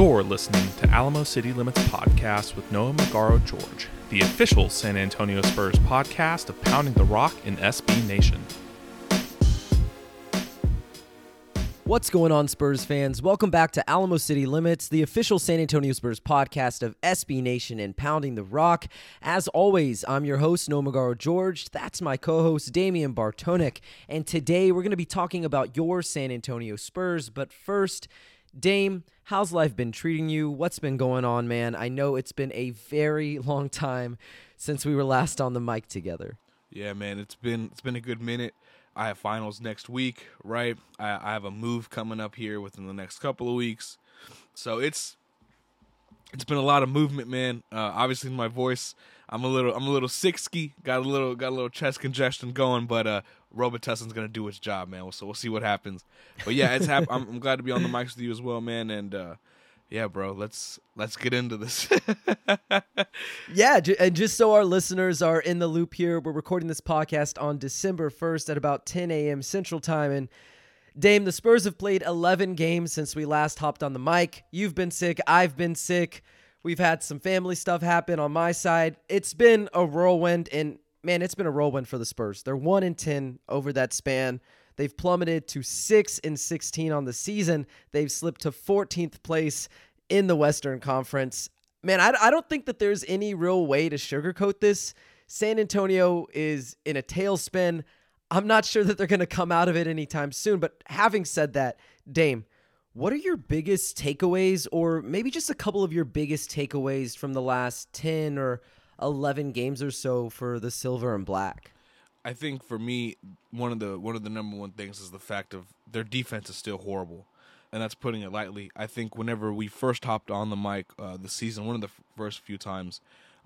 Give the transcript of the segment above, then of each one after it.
You're listening to Alamo City Limits Podcast with Noah Magaro George, the official San Antonio Spurs podcast of Pounding the Rock in SB Nation. What's going on, Spurs fans? Welcome back to Alamo City Limits, the official San Antonio Spurs podcast of SB Nation and Pounding the Rock. As always, I'm your host, Noah Magaro George. That's my co host, Damian Bartonik. And today we're going to be talking about your San Antonio Spurs. But first, Dame, how's life been treating you? What's been going on, man? I know it's been a very long time since we were last on the mic together. Yeah, man, it's been it's been a good minute. I have finals next week, right? I, I have a move coming up here within the next couple of weeks, so it's it's been a lot of movement, man. Uh, obviously, my voice, I'm a little I'm a little sicksy, got a little got a little chest congestion going, but uh, Robitussin's gonna do its job, man. So we'll see what happens. But yeah, it's hap- I'm, I'm glad to be on the mics with you as well, man, and. uh yeah, bro, let's let's get into this. yeah, and just so our listeners are in the loop here, we're recording this podcast on December 1st at about 10 a.m. Central Time. And Dame, the Spurs have played 11 games since we last hopped on the mic. You've been sick, I've been sick. We've had some family stuff happen on my side. It's been a whirlwind, and man, it's been a whirlwind for the Spurs. They're 1 in 10 over that span. They've plummeted to 6 and 16 on the season. They've slipped to 14th place in the Western Conference. Man, I, I don't think that there's any real way to sugarcoat this. San Antonio is in a tailspin. I'm not sure that they're going to come out of it anytime soon. But having said that, Dame, what are your biggest takeaways, or maybe just a couple of your biggest takeaways from the last 10 or 11 games or so for the silver and black? I think for me, one of the one of the number one things is the fact of their defense is still horrible, and that's putting it lightly. I think whenever we first hopped on the mic uh, the season, one of the f- first few times,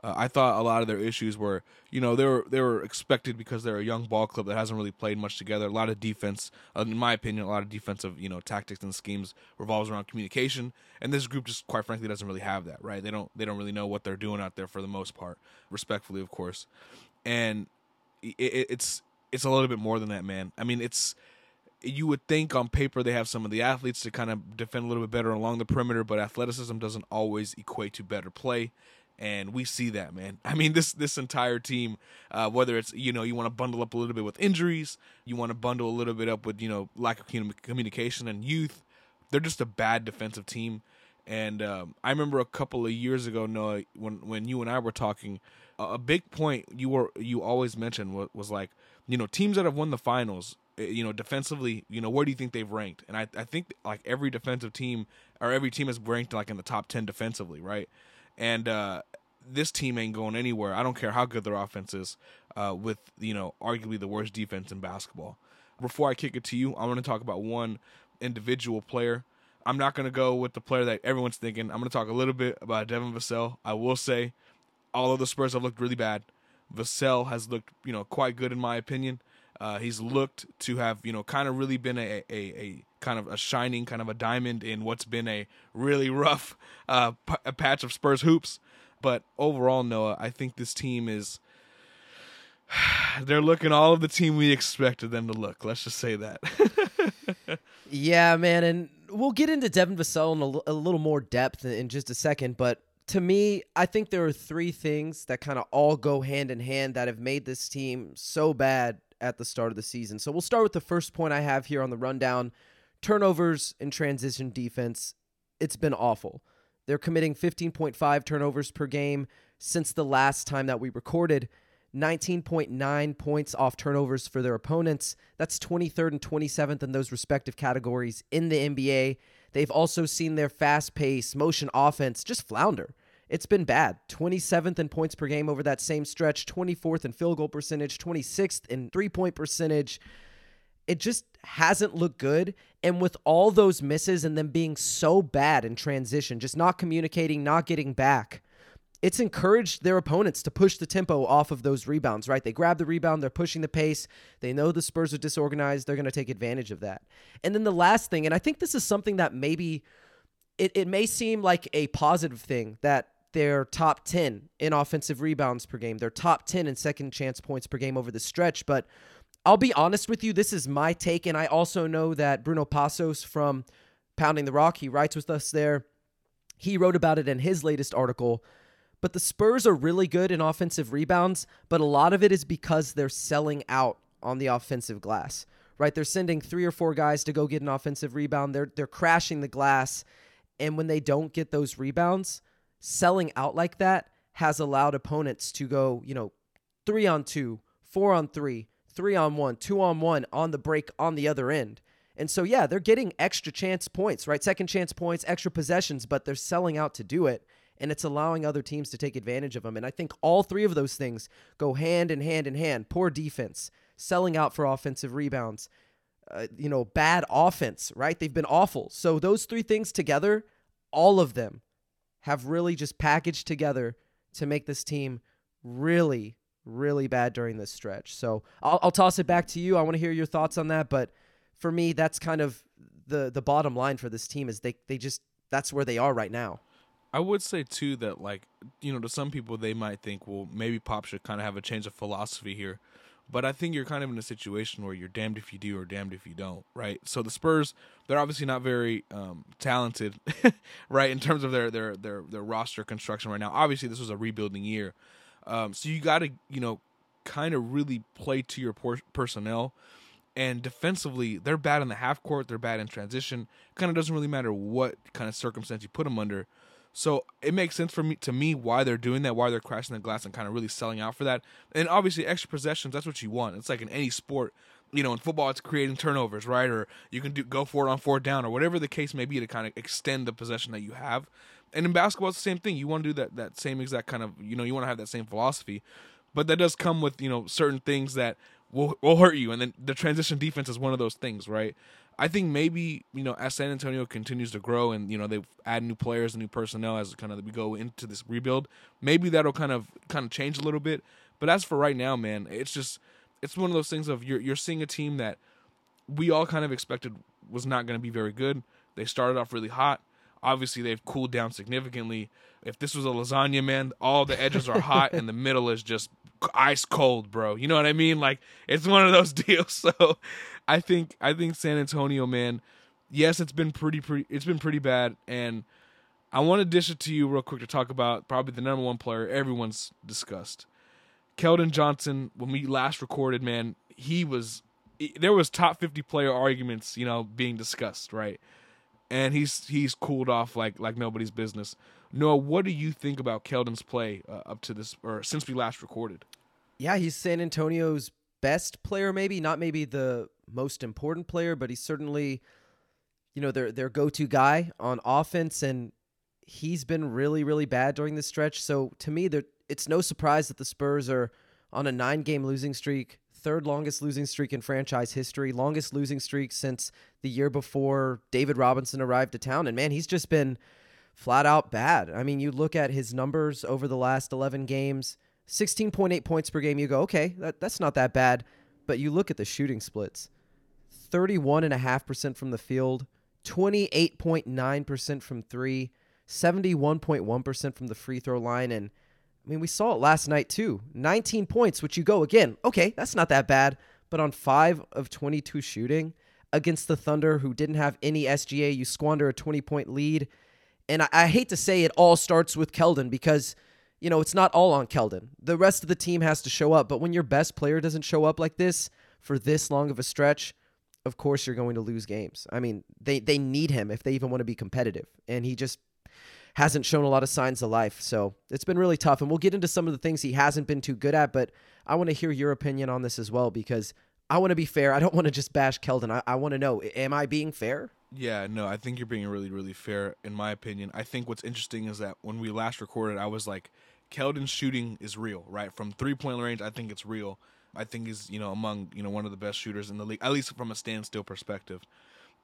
uh, I thought a lot of their issues were, you know, they were they were expected because they're a young ball club that hasn't really played much together. A lot of defense, uh, in my opinion, a lot of defensive, you know, tactics and schemes revolves around communication, and this group just quite frankly doesn't really have that. Right? They don't they don't really know what they're doing out there for the most part, respectfully, of course, and it, it's it's a little bit more than that, man. I mean, it's you would think on paper they have some of the athletes to kind of defend a little bit better along the perimeter, but athleticism doesn't always equate to better play. And we see that, man. I mean, this this entire team, uh, whether it's you know you want to bundle up a little bit with injuries, you want to bundle a little bit up with you know lack of communication and youth, they're just a bad defensive team. And um, I remember a couple of years ago, Noah, when when you and I were talking, a big point you were you always mentioned was, was like you know teams that have won the finals eh, you know defensively you know where do you think they've ranked and I, I think like every defensive team or every team is ranked like in the top 10 defensively right and uh this team ain't going anywhere. I don't care how good their offense is uh with you know arguably the worst defense in basketball. Before i kick it to you i want to talk about one individual player. I'm not going to go with the player that everyone's thinking. I'm going to talk a little bit about devin vassell. I will say although the Spurs have looked really bad, Vassell has looked, you know, quite good in my opinion. Uh, he's looked to have, you know, kind of really been a, a, a, kind of a shining, kind of a diamond in what's been a really rough uh, p- a patch of Spurs hoops. But overall, Noah, I think this team is. They're looking all of the team we expected them to look. Let's just say that. yeah, man, and we'll get into Devin Vassell in a, a little more depth in just a second. But to me, I think there are three things that kind of all go hand in hand that have made this team so bad at the start of the season. So we'll start with the first point I have here on the rundown turnovers and transition defense. It's been awful. They're committing 15.5 turnovers per game since the last time that we recorded. 19.9 points off turnovers for their opponents. That's 23rd and 27th in those respective categories in the NBA. They've also seen their fast pace, motion offense just flounder. It's been bad. 27th in points per game over that same stretch, 24th in field goal percentage, 26th in three point percentage. It just hasn't looked good. And with all those misses and them being so bad in transition, just not communicating, not getting back, it's encouraged their opponents to push the tempo off of those rebounds, right? They grab the rebound, they're pushing the pace. They know the Spurs are disorganized, they're going to take advantage of that. And then the last thing, and I think this is something that maybe it, it may seem like a positive thing that they're top 10 in offensive rebounds per game, they're top 10 in second chance points per game over the stretch, but I'll be honest with you, this is my take, and I also know that Bruno Passos from Pounding the Rock, he writes with us there He wrote about it in his latest article. But the Spurs are really good in offensive rebounds, but a lot of it is because they're selling out on the offensive glass. Right? They're sending three or four guys to go get an offensive rebound. They're they're crashing the glass. And when they don't get those rebounds, selling out like that has allowed opponents to go, you know, three on two, four on three, three on one, two on one on the break on the other end. And so, yeah, they're getting extra chance points, right? Second chance points, extra possessions, but they're selling out to do it. And it's allowing other teams to take advantage of them. And I think all three of those things go hand in hand in hand. Poor defense, selling out for offensive rebounds, uh, you know, bad offense, right? They've been awful. So those three things together, all of them have really just packaged together to make this team really, really bad during this stretch. So I'll, I'll toss it back to you. I want to hear your thoughts on that. But for me, that's kind of the the bottom line for this team is they they just that's where they are right now. I would say too that like you know to some people they might think well maybe Pop should kind of have a change of philosophy here, but I think you're kind of in a situation where you're damned if you do or damned if you don't, right? So the Spurs they're obviously not very um, talented, right, in terms of their their their their roster construction right now. Obviously this was a rebuilding year, um, so you got to you know kind of really play to your por- personnel and defensively, they're bad in the half court. They're bad in transition. Kind of doesn't really matter what kind of circumstance you put them under. So it makes sense for me to me why they're doing that, why they're crashing the glass and kind of really selling out for that. And obviously, extra possessions, that's what you want. It's like in any sport. You know, in football, it's creating turnovers, right? Or you can do go for it on fourth down, or whatever the case may be, to kind of extend the possession that you have. And in basketball, it's the same thing. You want to do that that same exact kind of, you know, you want to have that same philosophy, but that does come with you know certain things that will we'll hurt you. And then the transition defense is one of those things, right? I think maybe you know as San Antonio continues to grow and you know they add new players and new personnel as kind of we go into this rebuild, maybe that'll kind of kind of change a little bit. But as for right now, man, it's just it's one of those things of you're you're seeing a team that we all kind of expected was not going to be very good. They started off really hot. Obviously, they've cooled down significantly. If this was a lasagna, man, all the edges are hot and the middle is just ice cold, bro. You know what I mean? Like it's one of those deals. So I think I think San Antonio, man. Yes, it's been pretty pretty. It's been pretty bad, and I want to dish it to you real quick to talk about probably the number one player everyone's discussed, Keldon Johnson. When we last recorded, man, he was there was top fifty player arguments, you know, being discussed, right? And he's he's cooled off like like nobody's business. Noah, what do you think about Keldon's play uh, up to this or since we last recorded? Yeah, he's San Antonio's best player, maybe not maybe the most important player, but he's certainly, you know, their their go to guy on offense, and he's been really really bad during this stretch. So to me, there it's no surprise that the Spurs are on a nine game losing streak, third longest losing streak in franchise history, longest losing streak since the year before David Robinson arrived to town, and man, he's just been flat out bad. I mean, you look at his numbers over the last 11 games, 16.8 points per game. You go, okay, that, that's not that bad. But you look at the shooting splits 31.5% from the field, 28.9% from three, 71.1% from the free throw line. And I mean, we saw it last night too 19 points, which you go again, okay, that's not that bad. But on five of 22 shooting against the Thunder, who didn't have any SGA, you squander a 20 point lead and I, I hate to say it all starts with Keldon because you know it's not all on Keldon. The rest of the team has to show up, but when your best player doesn't show up like this for this long of a stretch, of course you're going to lose games. I mean, they they need him if they even want to be competitive, and he just hasn't shown a lot of signs of life. So it's been really tough, and we'll get into some of the things he hasn't been too good at. But I want to hear your opinion on this as well because I want to be fair. I don't want to just bash Keldon. I, I want to know, am I being fair? Yeah, no, I think you're being really, really fair in my opinion. I think what's interesting is that when we last recorded, I was like, Keldon's shooting is real, right? From three point range, I think it's real. I think he's, you know, among, you know, one of the best shooters in the league, at least from a standstill perspective.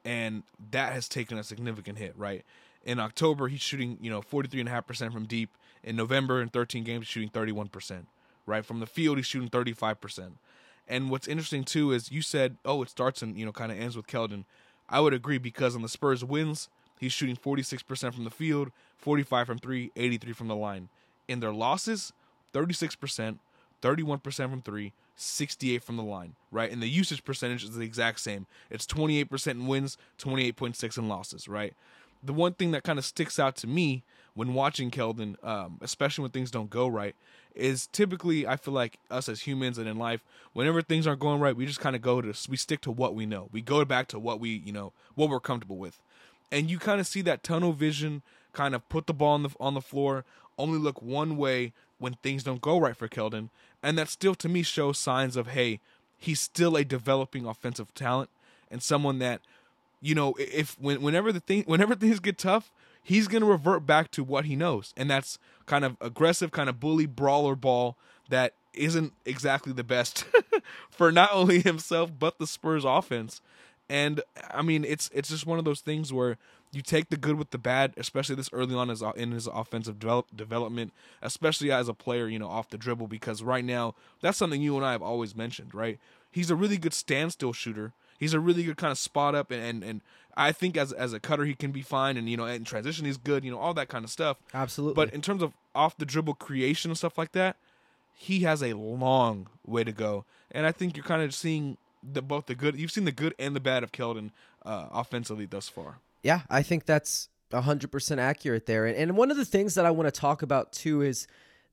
And that has taken a significant hit, right? In October, he's shooting, you know, 43.5% from deep. In November, in 13 games, he's shooting 31%, right? From the field, he's shooting 35%. And what's interesting, too, is you said, oh, it starts and, you know, kind of ends with Keldon. I would agree because on the Spurs wins, he's shooting 46% from the field, 45 from 3, 83 from the line. In their losses, 36%, 31% from 3, 68 from the line, right? And the usage percentage is the exact same. It's 28% in wins, 28.6 in losses, right? the one thing that kind of sticks out to me when watching Keldon, um, especially when things don't go right, is typically I feel like us as humans and in life, whenever things aren't going right, we just kind of go to we stick to what we know. We go back to what we you know what we're comfortable with, and you kind of see that tunnel vision, kind of put the ball on the on the floor, only look one way when things don't go right for Keldon, and that still to me shows signs of hey, he's still a developing offensive talent and someone that you know if when, whenever the thing whenever things get tough he's going to revert back to what he knows and that's kind of aggressive kind of bully brawler ball that isn't exactly the best for not only himself but the Spurs offense and I mean it's it's just one of those things where you take the good with the bad, especially this early on as in his offensive develop, development, especially as a player, you know, off the dribble. Because right now, that's something you and I have always mentioned, right? He's a really good standstill shooter. He's a really good kind of spot up, and and, and I think as as a cutter he can be fine, and you know, in transition he's good, you know, all that kind of stuff. Absolutely. But in terms of off the dribble creation and stuff like that, he has a long way to go, and I think you're kind of seeing the both the good. You've seen the good and the bad of Keldon uh, offensively thus far. Yeah, I think that's 100% accurate there. And, and one of the things that I want to talk about too is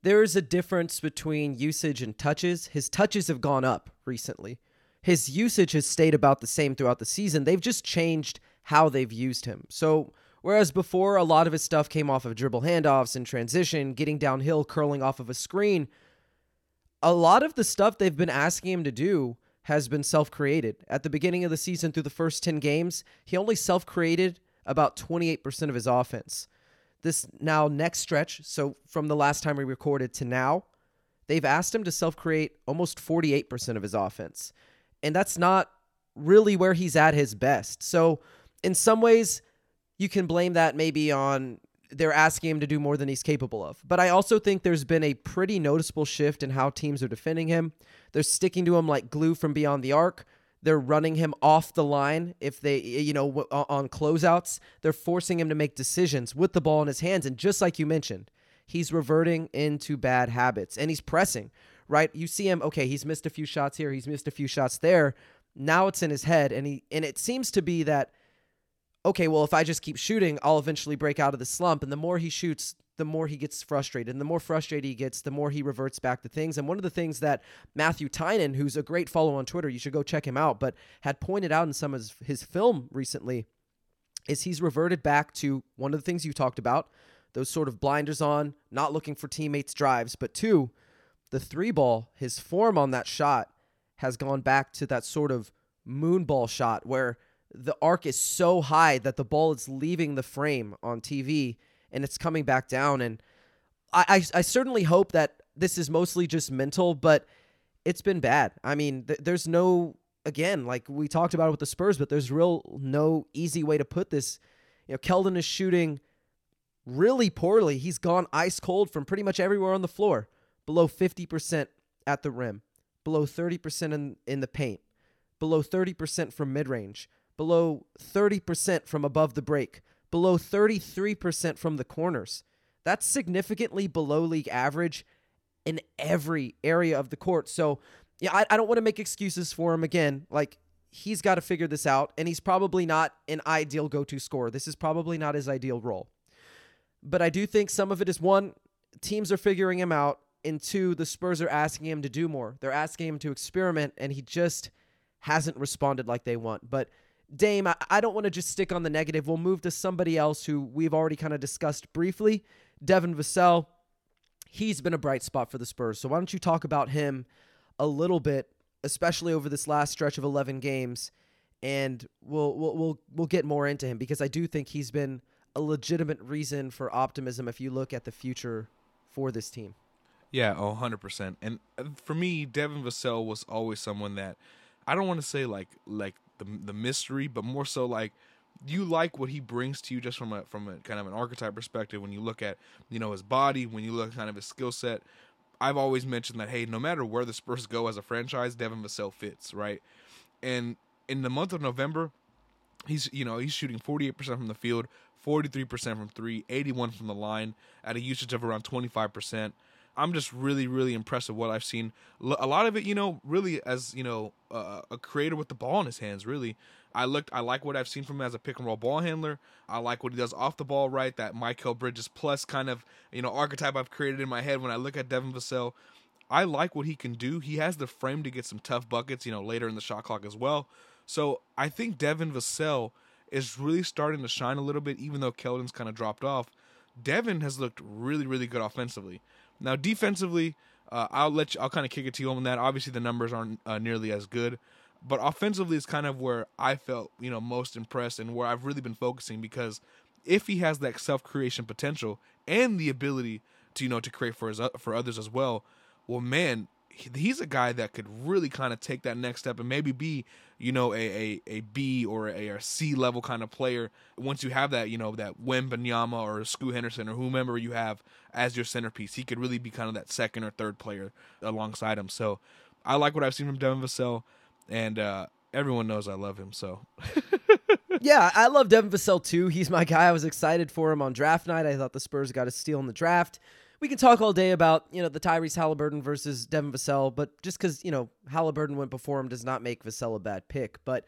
there is a difference between usage and touches. His touches have gone up recently. His usage has stayed about the same throughout the season. They've just changed how they've used him. So, whereas before a lot of his stuff came off of dribble handoffs and transition, getting downhill, curling off of a screen, a lot of the stuff they've been asking him to do has been self created. At the beginning of the season, through the first 10 games, he only self created about 28% of his offense. This now next stretch, so from the last time we recorded to now, they've asked him to self create almost 48% of his offense. And that's not really where he's at his best. So, in some ways, you can blame that maybe on they're asking him to do more than he's capable of. But I also think there's been a pretty noticeable shift in how teams are defending him. They're sticking to him like glue from beyond the arc. They're running him off the line if they, you know, on closeouts. They're forcing him to make decisions with the ball in his hands. And just like you mentioned, he's reverting into bad habits and he's pressing, right? You see him, okay, he's missed a few shots here, he's missed a few shots there. Now it's in his head. And he, and it seems to be that, okay, well, if I just keep shooting, I'll eventually break out of the slump. And the more he shoots, the more he gets frustrated. And the more frustrated he gets, the more he reverts back to things. And one of the things that Matthew Tynan, who's a great follow on Twitter, you should go check him out, but had pointed out in some of his, his film recently is he's reverted back to one of the things you talked about those sort of blinders on, not looking for teammates' drives, but two, the three ball, his form on that shot has gone back to that sort of moonball shot where the arc is so high that the ball is leaving the frame on TV and it's coming back down. And I, I, I certainly hope that this is mostly just mental, but it's been bad. I mean, th- there's no again, like we talked about with the Spurs, but there's real no easy way to put this. You know, Keldon is shooting really poorly. He's gone ice cold from pretty much everywhere on the floor, below 50% at the rim, below 30% in, in the paint, below 30% from mid range, below 30% from above the break, below 33% from the corners. That's significantly below league average in every area of the court. So, yeah, I, I don't want to make excuses for him again. Like, he's got to figure this out, and he's probably not an ideal go to scorer. This is probably not his ideal role. But I do think some of it is one, teams are figuring him out, and two, the Spurs are asking him to do more. They're asking him to experiment, and he just hasn't responded like they want. But Dame, I, I don't want to just stick on the negative. We'll move to somebody else who we've already kind of discussed briefly Devin Vassell. He's been a bright spot for the Spurs. So why don't you talk about him a little bit, especially over this last stretch of 11 games? And we'll, we'll, we'll, we'll get more into him because I do think he's been a legitimate reason for optimism if you look at the future for this team. Yeah, oh, 100%. And uh, for me, Devin Vassell was always someone that I don't want to say like like the the mystery, but more so like you like what he brings to you just from a from a kind of an archetype perspective. When you look at you know his body when you look at kind of his skill set i've always mentioned that hey no matter where the spurs go as a franchise devin vassell fits right? And in the month of november he's you know he's shooting 48% from the field 43% from three 81 from the line at a usage of around 25% I'm just really, really impressed with what I've seen. A lot of it, you know, really as you know, uh, a creator with the ball in his hands. Really, I looked. I like what I've seen from him as a pick and roll ball handler. I like what he does off the ball. Right, that Mikal Bridges plus kind of you know archetype I've created in my head when I look at Devin Vassell. I like what he can do. He has the frame to get some tough buckets, you know, later in the shot clock as well. So I think Devin Vassell is really starting to shine a little bit, even though Keldon's kind of dropped off. Devin has looked really, really good offensively. Now defensively, uh, I'll let you, I'll kind of kick it to you on that. Obviously, the numbers aren't uh, nearly as good, but offensively is kind of where I felt you know most impressed and where I've really been focusing because if he has that self creation potential and the ability to you know to create for his for others as well, well, man, he's a guy that could really kind of take that next step and maybe be, you know, a a, a B or a, a C level kind of player. Once you have that, you know, that Wembanyama or Scoot Henderson or whomever you have as your centerpiece, he could really be kind of that second or third player alongside him. So I like what I've seen from Devin Vassell, and uh, everyone knows I love him. So. yeah, I love Devin Vassell too. He's my guy. I was excited for him on draft night. I thought the Spurs got a steal in the draft we can talk all day about you know the Tyrese Halliburton versus Devin Vassell, but just because you know Halliburton went before him does not make Vassell a bad pick. But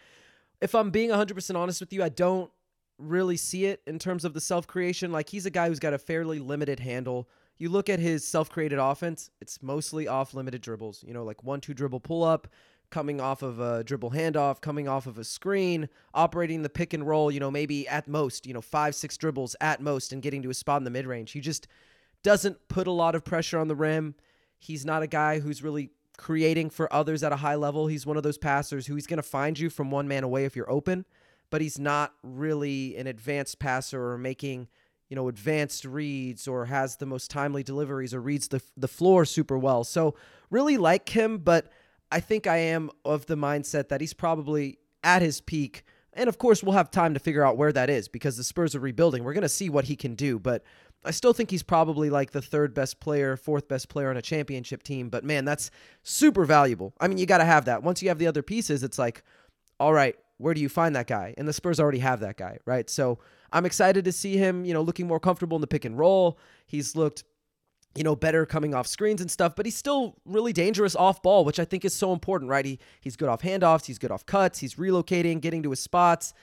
if I'm being 100% honest with you, I don't really see it in terms of the self creation. Like he's a guy who's got a fairly limited handle. You look at his self created offense; it's mostly off limited dribbles. You know, like one two dribble pull up. Coming off of a dribble handoff, coming off of a screen, operating the pick and roll, you know, maybe at most, you know, five, six dribbles at most and getting to a spot in the mid range. He just doesn't put a lot of pressure on the rim. He's not a guy who's really creating for others at a high level. He's one of those passers who he's going to find you from one man away if you're open, but he's not really an advanced passer or making, you know, advanced reads or has the most timely deliveries or reads the the floor super well. So, really like him, but I think I am of the mindset that he's probably at his peak. And of course, we'll have time to figure out where that is because the Spurs are rebuilding. We're going to see what he can do, but I still think he's probably like the third best player, fourth best player on a championship team. But man, that's super valuable. I mean, you got to have that. Once you have the other pieces, it's like, all right, where do you find that guy? And the Spurs already have that guy, right? So I'm excited to see him, you know, looking more comfortable in the pick and roll. He's looked, you know, better coming off screens and stuff, but he's still really dangerous off ball, which I think is so important, right? He he's good off handoffs, he's good off cuts, he's relocating, getting to his spots.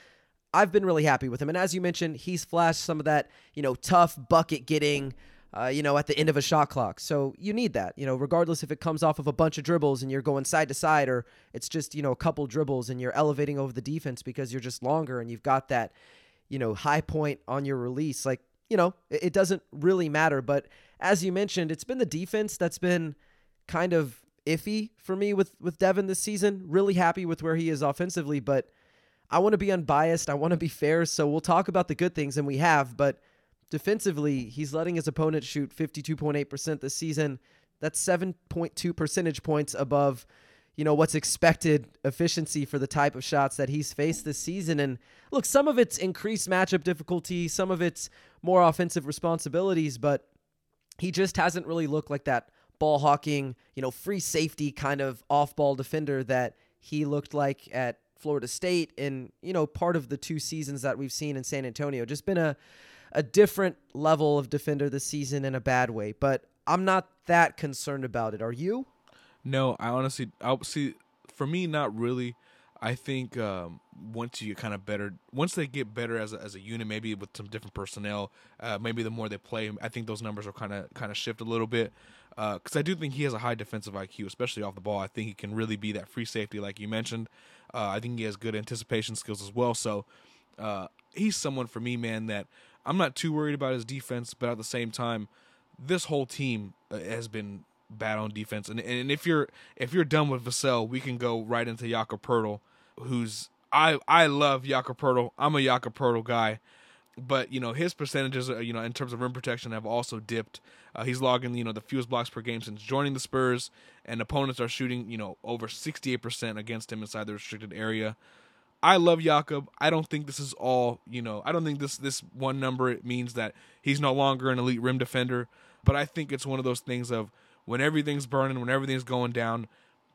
I've been really happy with him. And as you mentioned, he's flashed some of that, you know, tough bucket getting, uh, you know, at the end of a shot clock. So you need that, you know, regardless if it comes off of a bunch of dribbles and you're going side to side or it's just, you know, a couple dribbles and you're elevating over the defense because you're just longer and you've got that, you know, high point on your release. Like, you know, it, it doesn't really matter. But as you mentioned, it's been the defense that's been kind of iffy for me with with Devin this season. Really happy with where he is offensively, but I want to be unbiased. I want to be fair. So we'll talk about the good things, and we have. But defensively, he's letting his opponent shoot 52.8% this season. That's 7.2 percentage points above, you know, what's expected efficiency for the type of shots that he's faced this season. And look, some of it's increased matchup difficulty, some of it's more offensive responsibilities, but he just hasn't really looked like that ball hawking, you know, free safety kind of off ball defender that he looked like at Florida State and you know part of the two seasons that we've seen in San Antonio. Just been a a different level of defender this season in a bad way, but I'm not that concerned about it. Are you? No, I honestly, I see. For me, not really. I think um, once you kind of better, once they get better as a, as a unit, maybe with some different personnel, uh, maybe the more they play, I think those numbers will kind of kind of shift a little bit. Because uh, I do think he has a high defensive IQ, especially off the ball. I think he can really be that free safety, like you mentioned. Uh, I think he has good anticipation skills as well. So uh, he's someone for me, man, that I'm not too worried about his defense, but at the same time, this whole team uh, has been bad on defense. And and if you're if you're done with Vassell, we can go right into Jakob Poeltl, who's I I love Jakob Poeltl. I'm a Jakob Poeltl guy, but you know his percentages, uh, you know, in terms of rim protection, have also dipped. Uh, he's logging you know the fewest blocks per game since joining the Spurs, and opponents are shooting you know over 68% against him inside the restricted area. I love Jakob. I don't think this is all, you know, I don't think this this one number means that he's no longer an elite rim defender, but I think it's one of those things of when everything's burning, when everything's going down,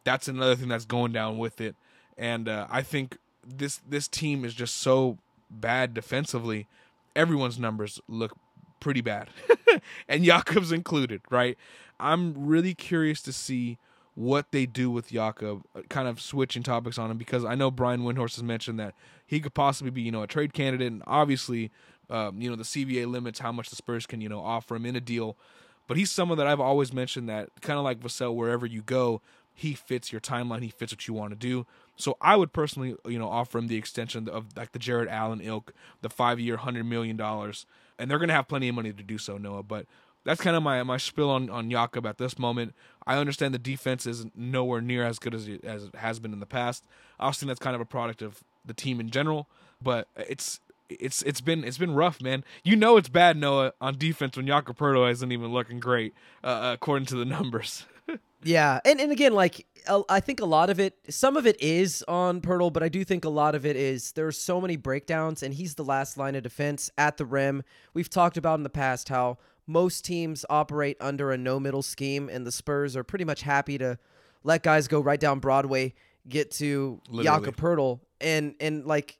that's another thing that's going down with it. And uh, I think this this team is just so bad defensively. Everyone's numbers look pretty bad, and Jakob's included, right? I'm really curious to see what they do with Jakob, uh, kind of switching topics on him because I know Brian Windhorst has mentioned that he could possibly be, you know, a trade candidate, and obviously, um, you know, the CBA limits how much the Spurs can, you know, offer him in a deal. But he's someone that I've always mentioned that kind of like Vassell, wherever you go, he fits your timeline, he fits what you want to do. So I would personally, you know, offer him the extension of like the Jarrett Allen ilk, the five year, hundred million dollars, and they're gonna have plenty of money to do so, Noah. But that's kind of my my spiel on on Jakob at this moment. I understand the defense is nowhere near as good as it, as it has been in the past. I that's kind of a product of the team in general, but it's it's it's been it's been rough, man. You know it's bad, Noah, on defense when Jakob Poeltl isn't even looking great uh, according to the numbers. yeah, and and again, like I think a lot of it, some of it is on Poeltl, but I do think a lot of it is there are so many breakdowns, and he's the last line of defense at the rim. We've talked about in the past how most teams operate under a no middle scheme, and the Spurs are pretty much happy to let guys go right down Broadway, get to. Jakob Poeltl, and and like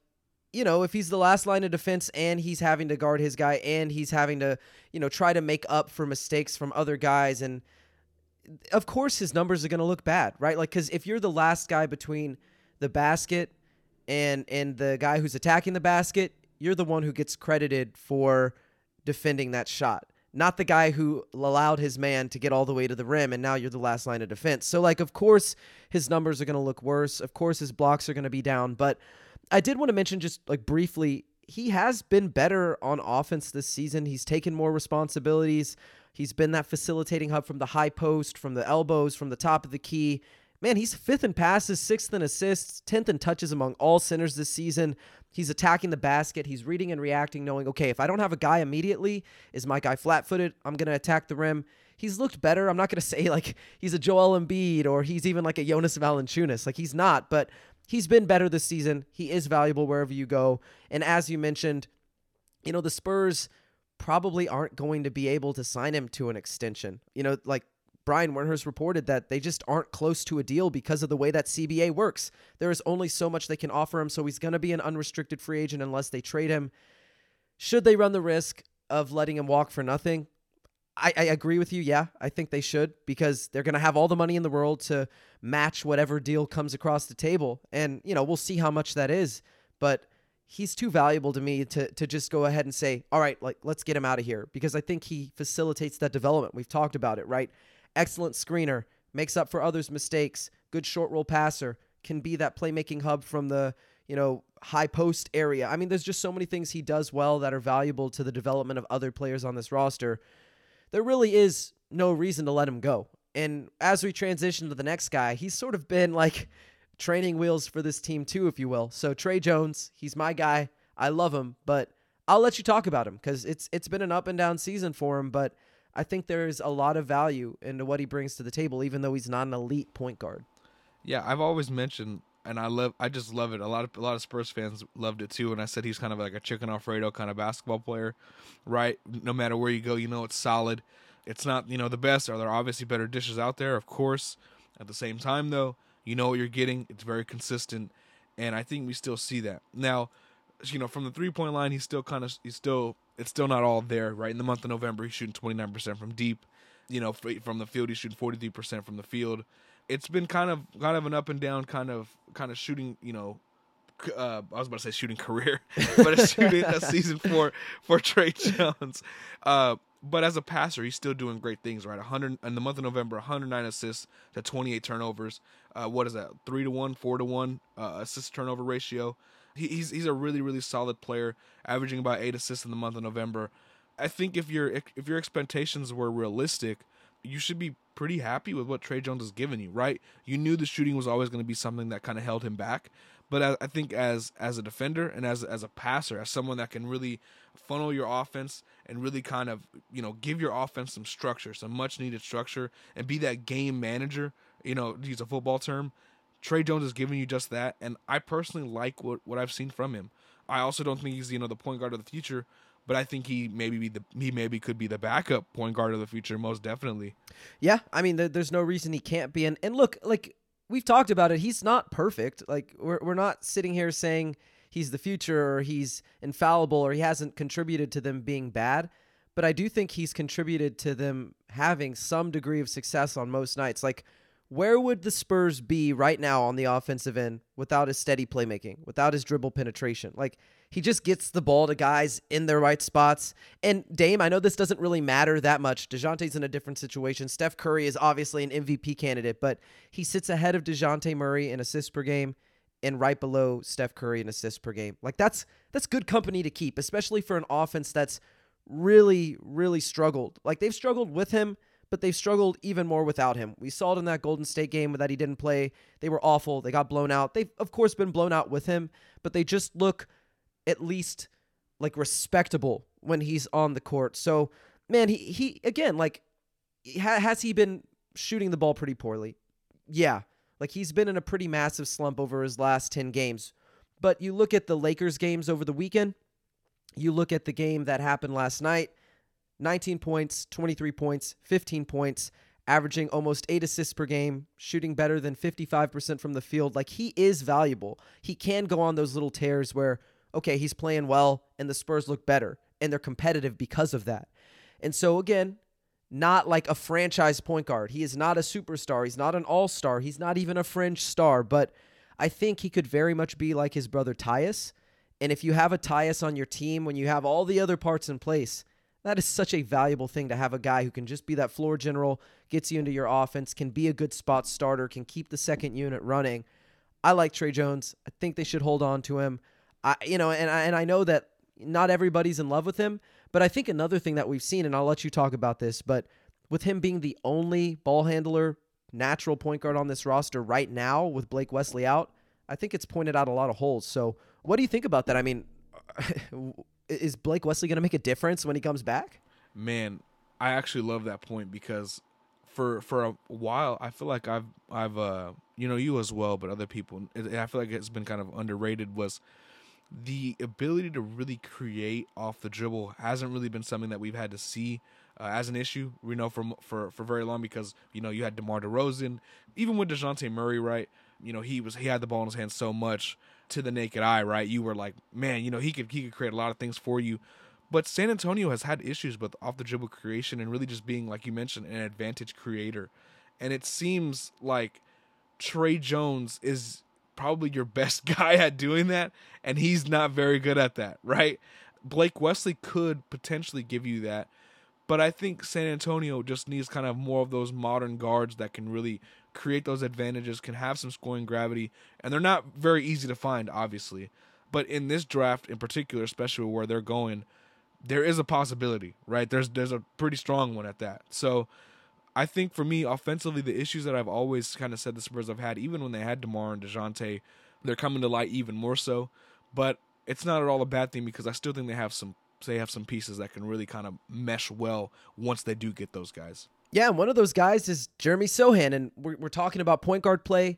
you know, if he's the last line of defense and he's having to guard his guy and he's having to, you know, try to make up for mistakes from other guys and of course his numbers are going to look bad, right? Like cuz if you're the last guy between the basket and and the guy who's attacking the basket, you're the one who gets credited for defending that shot not the guy who allowed his man to get all the way to the rim and now you're the last line of defense. So like of course his numbers are going to look worse. Of course his blocks are going to be down, but I did want to mention just like briefly he has been better on offense this season. He's taken more responsibilities. He's been that facilitating hub from the high post, from the elbows, from the top of the key. Man, he's fifth in passes, sixth in assists, 10th in touches among all centers this season. He's attacking the basket. He's reading and reacting, knowing, okay, if I don't have a guy immediately, is my guy flat footed? I'm going to attack the rim. He's looked better. I'm not going to say like he's a Joel Embiid or he's even like a Jonas Valanciunas. Like he's not, but he's been better this season. He is valuable wherever you go. And as you mentioned, you know, the Spurs probably aren't going to be able to sign him to an extension. You know, like Brian Windhorst reported that they just aren't close to a deal because of the way that CBA works. There is only so much they can offer him, so he's going to be an unrestricted free agent unless they trade him. Should they run the risk of letting him walk for nothing? I, I agree with you. Yeah, I think they should because they're going to have all the money in the world to match whatever deal comes across the table. And, you know, we'll see how much that is. But he's too valuable to me to to just go ahead and say, all right, like let's get him out of here because I think he facilitates that development. We've talked about it, right? excellent screener, makes up for others' mistakes, good short roll passer, can be that playmaking hub from the, you know, high post area. I mean, there's just so many things he does well that are valuable to the development of other players on this roster. There really is no reason to let him go. And as we transition to the next guy, he's sort of been like training wheels for this team too, if you will. So Tre Jones, he's my guy. I love him, but I'll let you talk about him because it's it's been an up and down season for him. But I think there's a lot of value into what he brings to the table, even though he's not an elite point guard. Yeah, I've always mentioned, and I love, I just love it. A lot of a lot of Spurs fans loved it too, and I said he's kind of like a chicken Alfredo kind of basketball player, right? No matter where you go, you know it's solid. It's not, you know, the best. Are there obviously better dishes out there? Of course. At the same time, though, you know what you're getting. It's very consistent, and I think we still see that now. You know, from the three point line, he's still kind of he's still it's still not all there, right? In the month of November, he's shooting 29% from deep. You know, from the field, he's shooting 43% from the field. It's been kind of kind of an up and down kind of kind of shooting, you know, uh, I was about to say shooting career, but a shooting a season for for Tre Jones. Uh, but as a passer, he's still doing great things. Right, 100 in the month of November, 109 assists to 28 turnovers. Uh, what is that? Three to one, four to one uh, assist turnover ratio. He, he's he's a really really solid player, averaging about eight assists in the month of November. I think if your if your expectations were realistic, you should be pretty happy with what Tre Jones has given you, right? You knew the shooting was always going to be something that kind of held him back, but I, I think as as a defender and as as a passer, as someone that can really funnel your offense and really kind of you know give your offense some structure, some much needed structure, and be that game manager, you know, use a football term. Tre Jones is giving you just that, and I personally like what, what I've seen from him. I also don't think he's you know the point guard of the future, but I think he maybe be the he maybe could be the backup point guard of the future, most definitely. Yeah, I mean, there, there's no reason he can't be. And and look, like we've talked about it, he's not perfect. Like we're we're not sitting here saying he's the future or he's infallible or he hasn't contributed to them being bad. but I do think he's contributed to them having some degree of success on most nights. Like, where would the Spurs be right now on the offensive end without his steady playmaking, without his dribble penetration? Like, he just gets the ball to guys in their right spots. And Dame, I know this doesn't really matter that much. Dejounte's in a different situation. Steph Curry is obviously an MVP candidate, but he sits ahead of Dejounte Murray in assists per game and right below Steph Curry in assists per game. Like that's that's good company to keep, especially for an offense that's really, really struggled. Like they've struggled with him, but they've struggled even more without him. We saw it in that Golden State game that he didn't play. They were awful. They got blown out. They've, of course, been blown out with him, but they just look at least like respectable when he's on the court. So, man, he, he again, like, has he been shooting the ball pretty poorly? Yeah. Like, he's been in a pretty massive slump over his last 10 games. But you look at the Lakers games over the weekend, you look at the game that happened last night 19 points, 23 points, 15 points, averaging almost eight assists per game, shooting better than 55% from the field. Like he is valuable. He can go on those little tears where, okay, he's playing well and the Spurs look better and they're competitive because of that. And so, again, not like a franchise point guard. He is not a superstar. He's not an all star. He's not even a fringe star. But I think he could very much be like his brother Tyus and if you have a Tyus on your team, when you have all the other parts in place, that is such a valuable thing to have a guy who can just be that floor general, gets you into your offense, can be a good spot starter, can keep the second unit running. I like Tre Jones. I think they should hold on to him. I, you know, and I, and I know that not everybody's in love with him, but I think another thing that we've seen, and I'll let you talk about this, but with him being the only ball handler, natural point guard on this roster right now, with Blake Wesley out, I think it's pointed out a lot of holes. So what do you think about that? I mean, is Blake Wesley going to make a difference when he comes back? Man, I actually love that point because for for a while I feel like I've I've uh you know you as well, but other people I feel like it's been kind of underrated was the ability to really create off the dribble hasn't really been something that we've had to see uh, as an issue. We know for for for very long because you know you had DeMar DeRozan, even with Dejounte Murray, right? You know he was he had the ball in his hands so much to the naked eye, right? You were like, man, you know, he could he could create a lot of things for you. But San Antonio has had issues with off the dribble creation and really just being, like you mentioned, an advantage creator. And it seems like Tre Jones is probably your best guy at doing that, and he's not very good at that, right? Blake Wesley could potentially give you that, but I think San Antonio just needs kind of more of those modern guards that can really create those advantages, can have some scoring gravity, and they're not very easy to find, obviously. But in this draft in particular, especially where they're going, there is a possibility, right? There's there's a pretty strong one at that. So I think for me, offensively, the issues that I've always kind of said the Spurs have had, even when they had DeMar and Dejounte, they're coming to light even more so. But it's not at all a bad thing because I still think they have some they have some pieces that can really kind of mesh well once they do get those guys. Yeah, and one of those guys is Jeremy Sochan, and we're, we're talking about point guard play.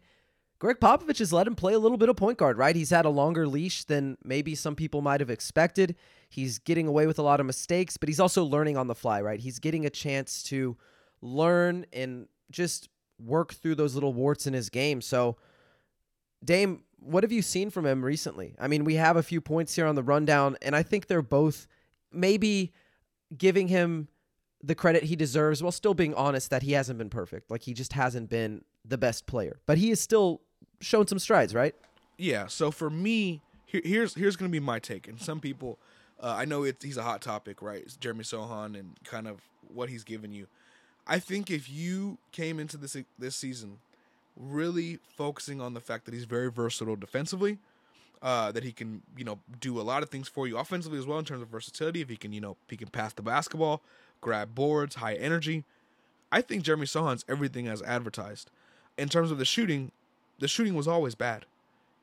Gregg Popovich has let him play a little bit of point guard, right? He's had a longer leash than maybe some people might have expected. He's getting away with a lot of mistakes, but he's also learning on the fly, right? He's getting a chance to learn and just work through those little warts in his game. So, Dame, what have you seen from him recently? I mean, we have a few points here on the rundown, and I think they're both maybe giving him the credit he deserves while still being honest that he hasn't been perfect. Like he just hasn't been the best player, but he has still shown some strides, right? Yeah. So for me, here, here's here's gonna be my take. And some people, uh, I know it's he's a hot topic, right? It's Jeremy Sochan and kind of what he's given you. I think if you came into this this season really focusing on the fact that he's very versatile defensively, uh, that he can you know do a lot of things for you offensively as well in terms of versatility. If he can you know he can pass the basketball, grab boards, high energy. I think Jeremy Sochan's everything as advertised. In terms of the shooting, the shooting was always bad.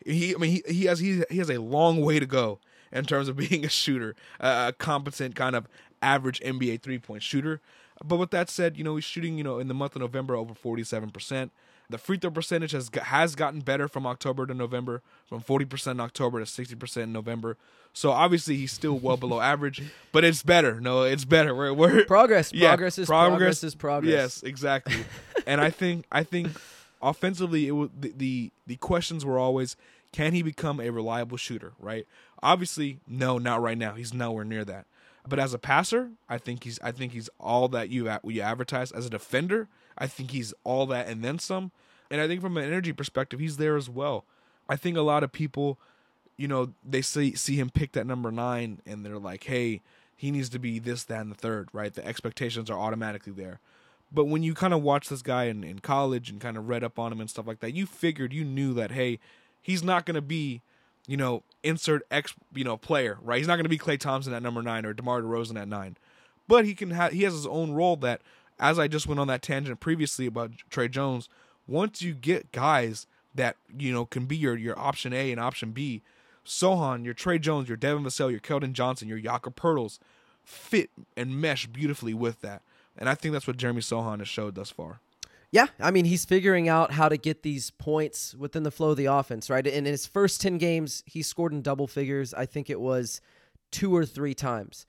He, I mean, he, he has he, he has a long way to go in terms of being a shooter, a competent kind of average NBA three point shooter. But with that said, you know he's shooting you know in the month of November over forty seven percent. The free throw percentage has has gotten better from October to November, from 40% in October to 60% in November. So obviously he's still well below average, but it's better. No, it's better. We're, we're progress. Yeah, progress is progress, progress is progress. Yes, exactly. and I think I think offensively it was the, the the questions were always can he become a reliable shooter, right? Obviously, no, not right now. He's nowhere near that. But as a passer, I think he's I think he's all that you you advertise. As a defender, I think he's all that and then some. And I think from an energy perspective, he's there as well. I think a lot of people, you know, they see see him picked at number nine and they're like, hey, he needs to be this, that, and the third, right? The expectations are automatically there. But when you kind of watch this guy in, in college and kind of read up on him and stuff like that, you figured you knew that hey, he's not going to be, you know, insert X, you know, player, right? He's not going to be Klay Thompson at number nine or DeMar DeRozan at nine, but he can have he has his own role that, as I just went on that tangent previously about Tre Jones, once you get guys that you know can be your your option A and option B, Sochan, your Tre Jones, your Devin Vassell, your Keldon Johnson, your Jakob Poeltls fit and mesh beautifully with that. And I think that's what Jeremy Sochan has showed thus far. Yeah, I mean, he's figuring out how to get these points within the flow of the offense, right? In his first 10 games, he scored in double figures. I think it was two or three times.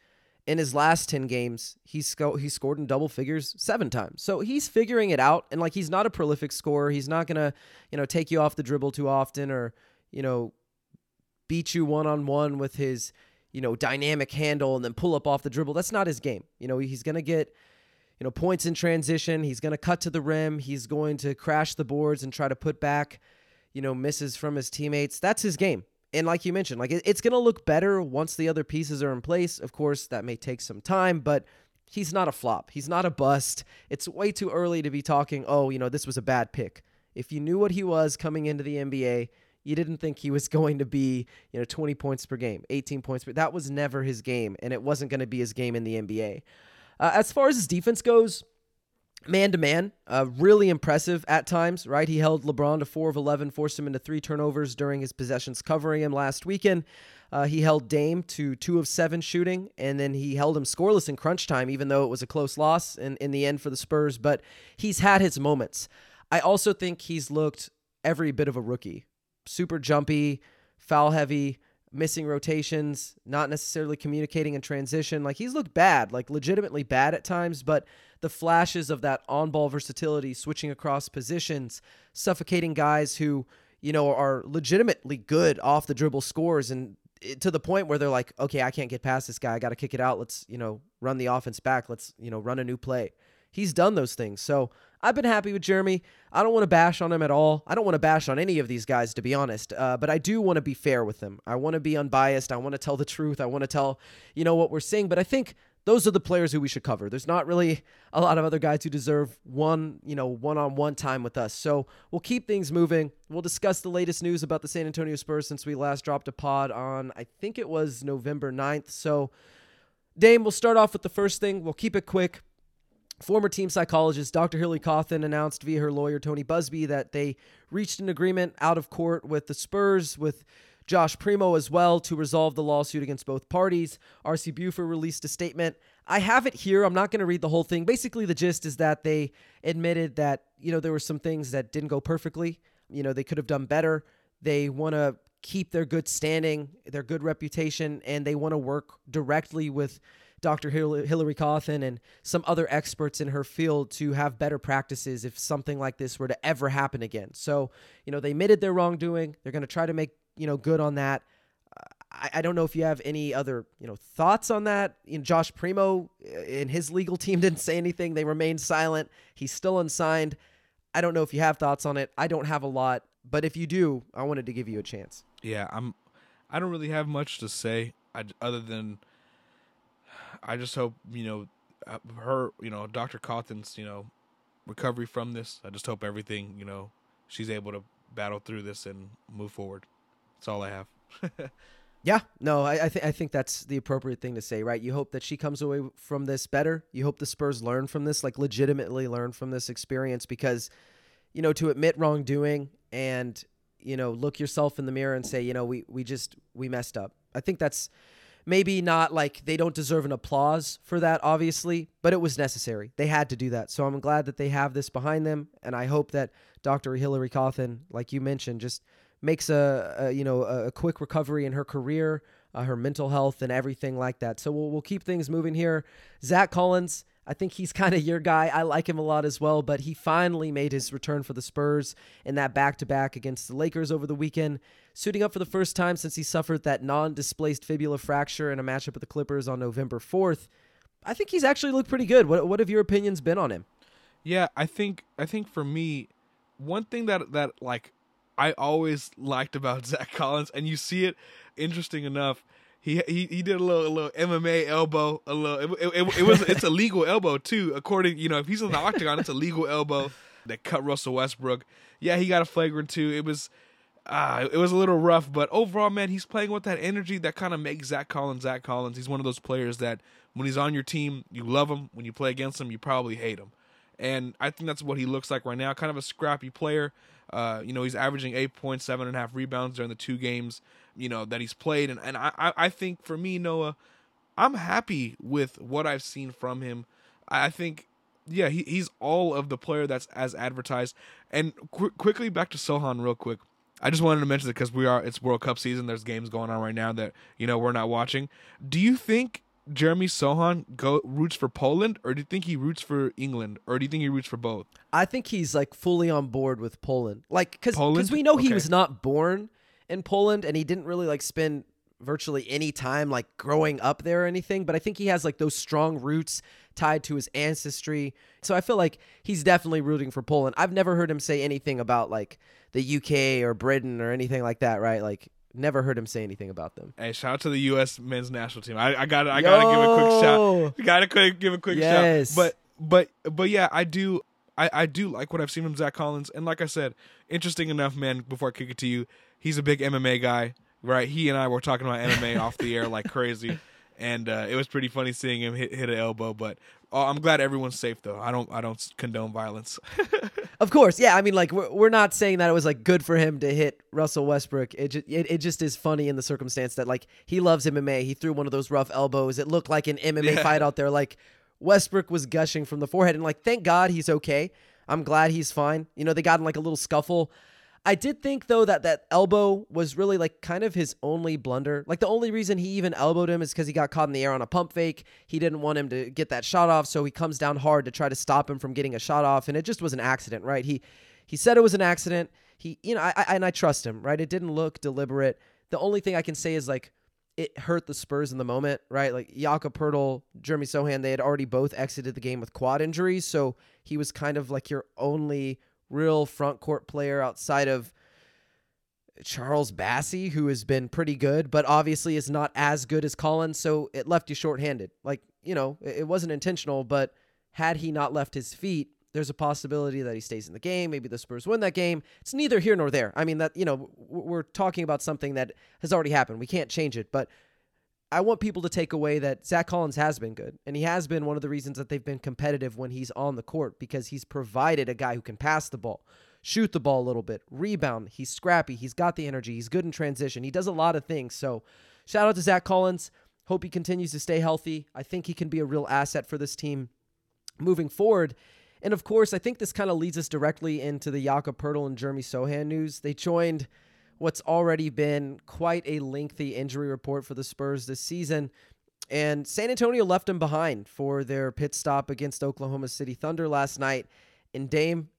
In his last 10 games, he, sco- he scored in double figures seven times. So he's figuring it out. And like, he's not a prolific scorer. He's not going to, you know, take you off the dribble too often or, you know, beat you one on one with his, you know, dynamic handle and then pull up off the dribble. That's not his game. You know, he's going to get you know, points in transition. He's going to cut to the rim. He's going to crash the boards and try to put back, you know, misses from his teammates. That's his game. And like you mentioned, like it's going to look better once the other pieces are in place. Of course, that may take some time, but he's not a flop. He's not a bust. It's way too early to be talking, oh, you know, this was a bad pick. If you knew what he was coming into the NBA, you didn't think he was going to be, you know, 20 points per game, 18 points per. That was never his game, and it wasn't going to be his game in the NBA. Uh, as far as his defense goes, man to man, really impressive at times, right? He held LeBron to 4 of 11, forced him into three turnovers during his possessions covering him last weekend. Uh, he held Dame to 2 of 7 shooting, and then he held him scoreless in crunch time, even though it was a close loss in, in the end for the Spurs. But he's had his moments. I also think he's looked every bit of a rookie. Super jumpy, foul heavy, missing rotations, not necessarily communicating in transition. Like he's looked bad, like legitimately bad at times, but the flashes of that on ball versatility, switching across positions, suffocating guys who, you know, are legitimately good off the dribble scores and to the point where they're like, okay, I can't get past this guy. I got to kick it out. Let's, you know, run the offense back. Let's, you know, run a new play. He's done those things. So I've been happy with Jeremy. I don't want to bash on him at all. I don't want to bash on any of these guys, to be honest. Uh, but I do want to be fair with them. I want to be unbiased. I want to tell the truth. I want to tell, you know, what we're seeing. But I think those are the players who we should cover. There's not really a lot of other guys who deserve one, you know, one-on-one time with us. So we'll keep things moving. We'll discuss the latest news about the San Antonio Spurs since we last dropped a pod on, I think it was November 9th. So, Dame, we'll start off with the first thing. We'll keep it quick. Former team psychologist Dr. Hillary Cawthon announced via her lawyer Tony Busby that they reached an agreement out of court with the Spurs, with Josh Primo as well, to resolve the lawsuit against both parties. RC Buford released a statement. I have it here. I'm not going to read the whole thing. Basically, the gist is that they admitted that, you know, there were some things that didn't go perfectly. You know, they could have done better. They want to keep their good standing, their good reputation, and they want to work directly with Dr. Hillary Cawthon and some other experts in her field to have better practices if something like this were to ever happen again. So, you know, they admitted their wrongdoing. They're going to try to make, you know, good on that. I, I don't know if you have any other, you know, thoughts on that. You know, Josh Primo uh, and his legal team didn't say anything. They remained silent. He's still unsigned. I don't know if you have thoughts on it. I don't have a lot, but if you do, I wanted to give you a chance. Yeah, I'm. I don't really have much to say I, other than I just hope you know uh, her, you know, Dr. Cawthon's, you know, recovery from this. I just hope everything, you know, she's able to battle through this and move forward. That's all I have. yeah, no, I, I think I think that's the appropriate thing to say, right? You hope that she comes away from this better. You hope the Spurs learn from this, like legitimately learn from this experience, because, you know, to admit wrongdoing and you know look yourself in the mirror and say, you know, we we just we messed up. I think that's maybe not like they don't deserve an applause for that, obviously, but it was necessary. They had to do that. So I'm glad that they have this behind them, and I hope that Dr. Hillary Cawthon, like you mentioned, just makes a, a you know a quick recovery in her career, uh, her mental health, and everything like that. So we'll we'll keep things moving here. Zach Collins. I think he's kind of your guy. I like him a lot as well, but he finally made his return for the Spurs in that back to back against the Lakers over the weekend, suiting up for the first time since he suffered that non displaced fibula fracture in a matchup with the Clippers on November 4th. I think he's actually looked pretty good. What, what have your opinions been on him? Yeah, I think I think for me, one thing that that like I always liked about Zach Collins, and you see it, interesting enough, he he he did a little a little MMA elbow, a little. It, it, it was it's a legal elbow too, according you know if he's in the octagon, it's a legal elbow that cut Russell Westbrook. Yeah, he got a flagrant too. It was. Uh, it was a little rough, but overall, man, he's playing with that energy that kind of makes Zach Collins Zach Collins. He's one of those players that when he's on your team, you love him. When you play against him, you probably hate him. And I think that's what he looks like right now. Kind of a scrappy player. Uh, you know, he's averaging eight points, seven and a half rebounds during the two games, you know, that he's played. And, and I, I think for me, Noah, I'm happy with what I've seen from him. I think, yeah, he, he's all of the player that's as advertised. And qu- quickly back to Sochan real quick. I just wanted to mention it because we are it's World Cup season. There's games going on right now that you know we're not watching. Do you think Jeremy Sochan go roots for Poland, or do you think he roots for England, or do you think he roots for both? I think he's like fully on board with Poland, like because because we know okay. he was not born in Poland and he didn't really like spend virtually any time like growing up there or anything. But I think he has like those strong roots tied to his ancestry. So I feel like he's definitely rooting for Poland. I've never heard him say anything about like the UK or Britain or anything like that, right? Like Never heard him say anything about them. Hey, shout out to the U.S. men's national team. I, I got I gotta give a quick shout. Gotta quick, give a quick yes. shout. But but but yeah, I do I, I do like what I've seen from Zach Collins. And like I said, interesting enough, man. Before I kick it to you, he's a big MMA guy, right? He and I were talking about MMA off the air like crazy and uh, it was pretty funny seeing him hit hit an elbow. But uh, I'm glad everyone's safe though. I don't I don't condone violence. of course, yeah. I mean, like we're, we're not saying that it was like good for him to hit Russell Westbrook. It just it, it just is funny in the circumstance that like he loves MMA. He threw one of those rough elbows. It looked like an MMA yeah. fight out there. Like Westbrook was gushing from the forehead, and like thank God he's okay. I'm glad he's fine. You know, they got in like a little scuffle. I did think though that that elbow was really like kind of his only blunder. Like the only reason he even elbowed him is because he got caught in the air on a pump fake. He didn't want him to get that shot off, so he comes down hard to try to stop him from getting a shot off, and it just was an accident, right? He he said it was an accident. He you know I, I and I trust him, right? It didn't look deliberate. The only thing I can say is like it hurt the Spurs in the moment, right? Like Jakob Poeltl, Jeremy Sochan, they had already both exited the game with quad injuries, so he was kind of like your only real front court player outside of Charles Bassey, who has been pretty good, but obviously is not as good as Collins. So it left you shorthanded. Like, you know, it wasn't intentional, but had he not left his feet, there's a possibility that he stays in the game. Maybe the Spurs win that game. It's neither here nor there. I mean, that, you know, we're talking about something that has already happened. We can't change it, but I want people to take away that Zach Collins has been good, and he has been one of the reasons that they've been competitive when he's on the court because he's provided a guy who can pass the ball, shoot the ball a little bit, rebound. He's scrappy. He's got the energy. He's good in transition. He does a lot of things. So, shout out to Zach Collins. Hope he continues to stay healthy. I think he can be a real asset for this team moving forward. And of course, I think this kind of leads us directly into the Jakob Poeltl and Jeremy Sochan news. They joined what's already been quite a lengthy injury report for the Spurs this season. And San Antonio left them behind for their pit stop against Oklahoma City Thunder last night. And Dame,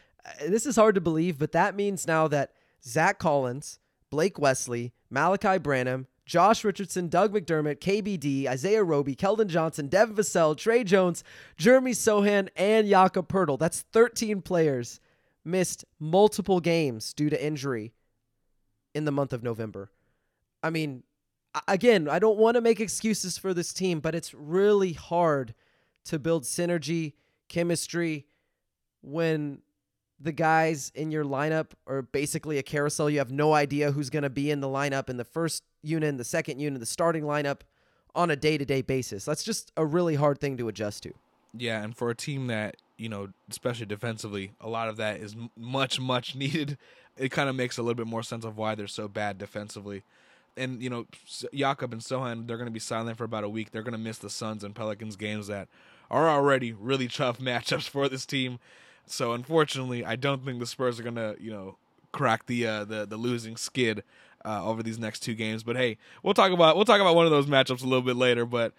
this is hard to believe, but that means now that Zach Collins, Blake Wesley, Malachi Branham, Josh Richardson, Doug McDermott, KBD, Isaiah Roby, Keldon Johnson, Devin Vassell, Tre Jones, Jeremy Sochan, and Jakob Poeltl. That's 13 players missed multiple games due to injury in the month of November. I mean, again, I don't want to make excuses for this team, but it's really hard to build synergy, chemistry when the guys in your lineup are basically a carousel. You have no idea who's going to be in the lineup in the first unit, in the second unit, the starting lineup on a day to day basis. That's just a really hard thing to adjust to. Yeah, and for a team that, you know, especially defensively, a lot of that is much, much needed it kind of makes a little bit more sense of why they're so bad defensively. And you know, Jakob and Sochan, they're going to be silent for about a week. They're going to miss the Suns and Pelicans games that are already really tough matchups for this team. So unfortunately, I don't think the Spurs are going to, you know, crack the uh, the the losing skid uh, over these next two games. But hey, we'll talk about we'll talk about one of those matchups a little bit later. But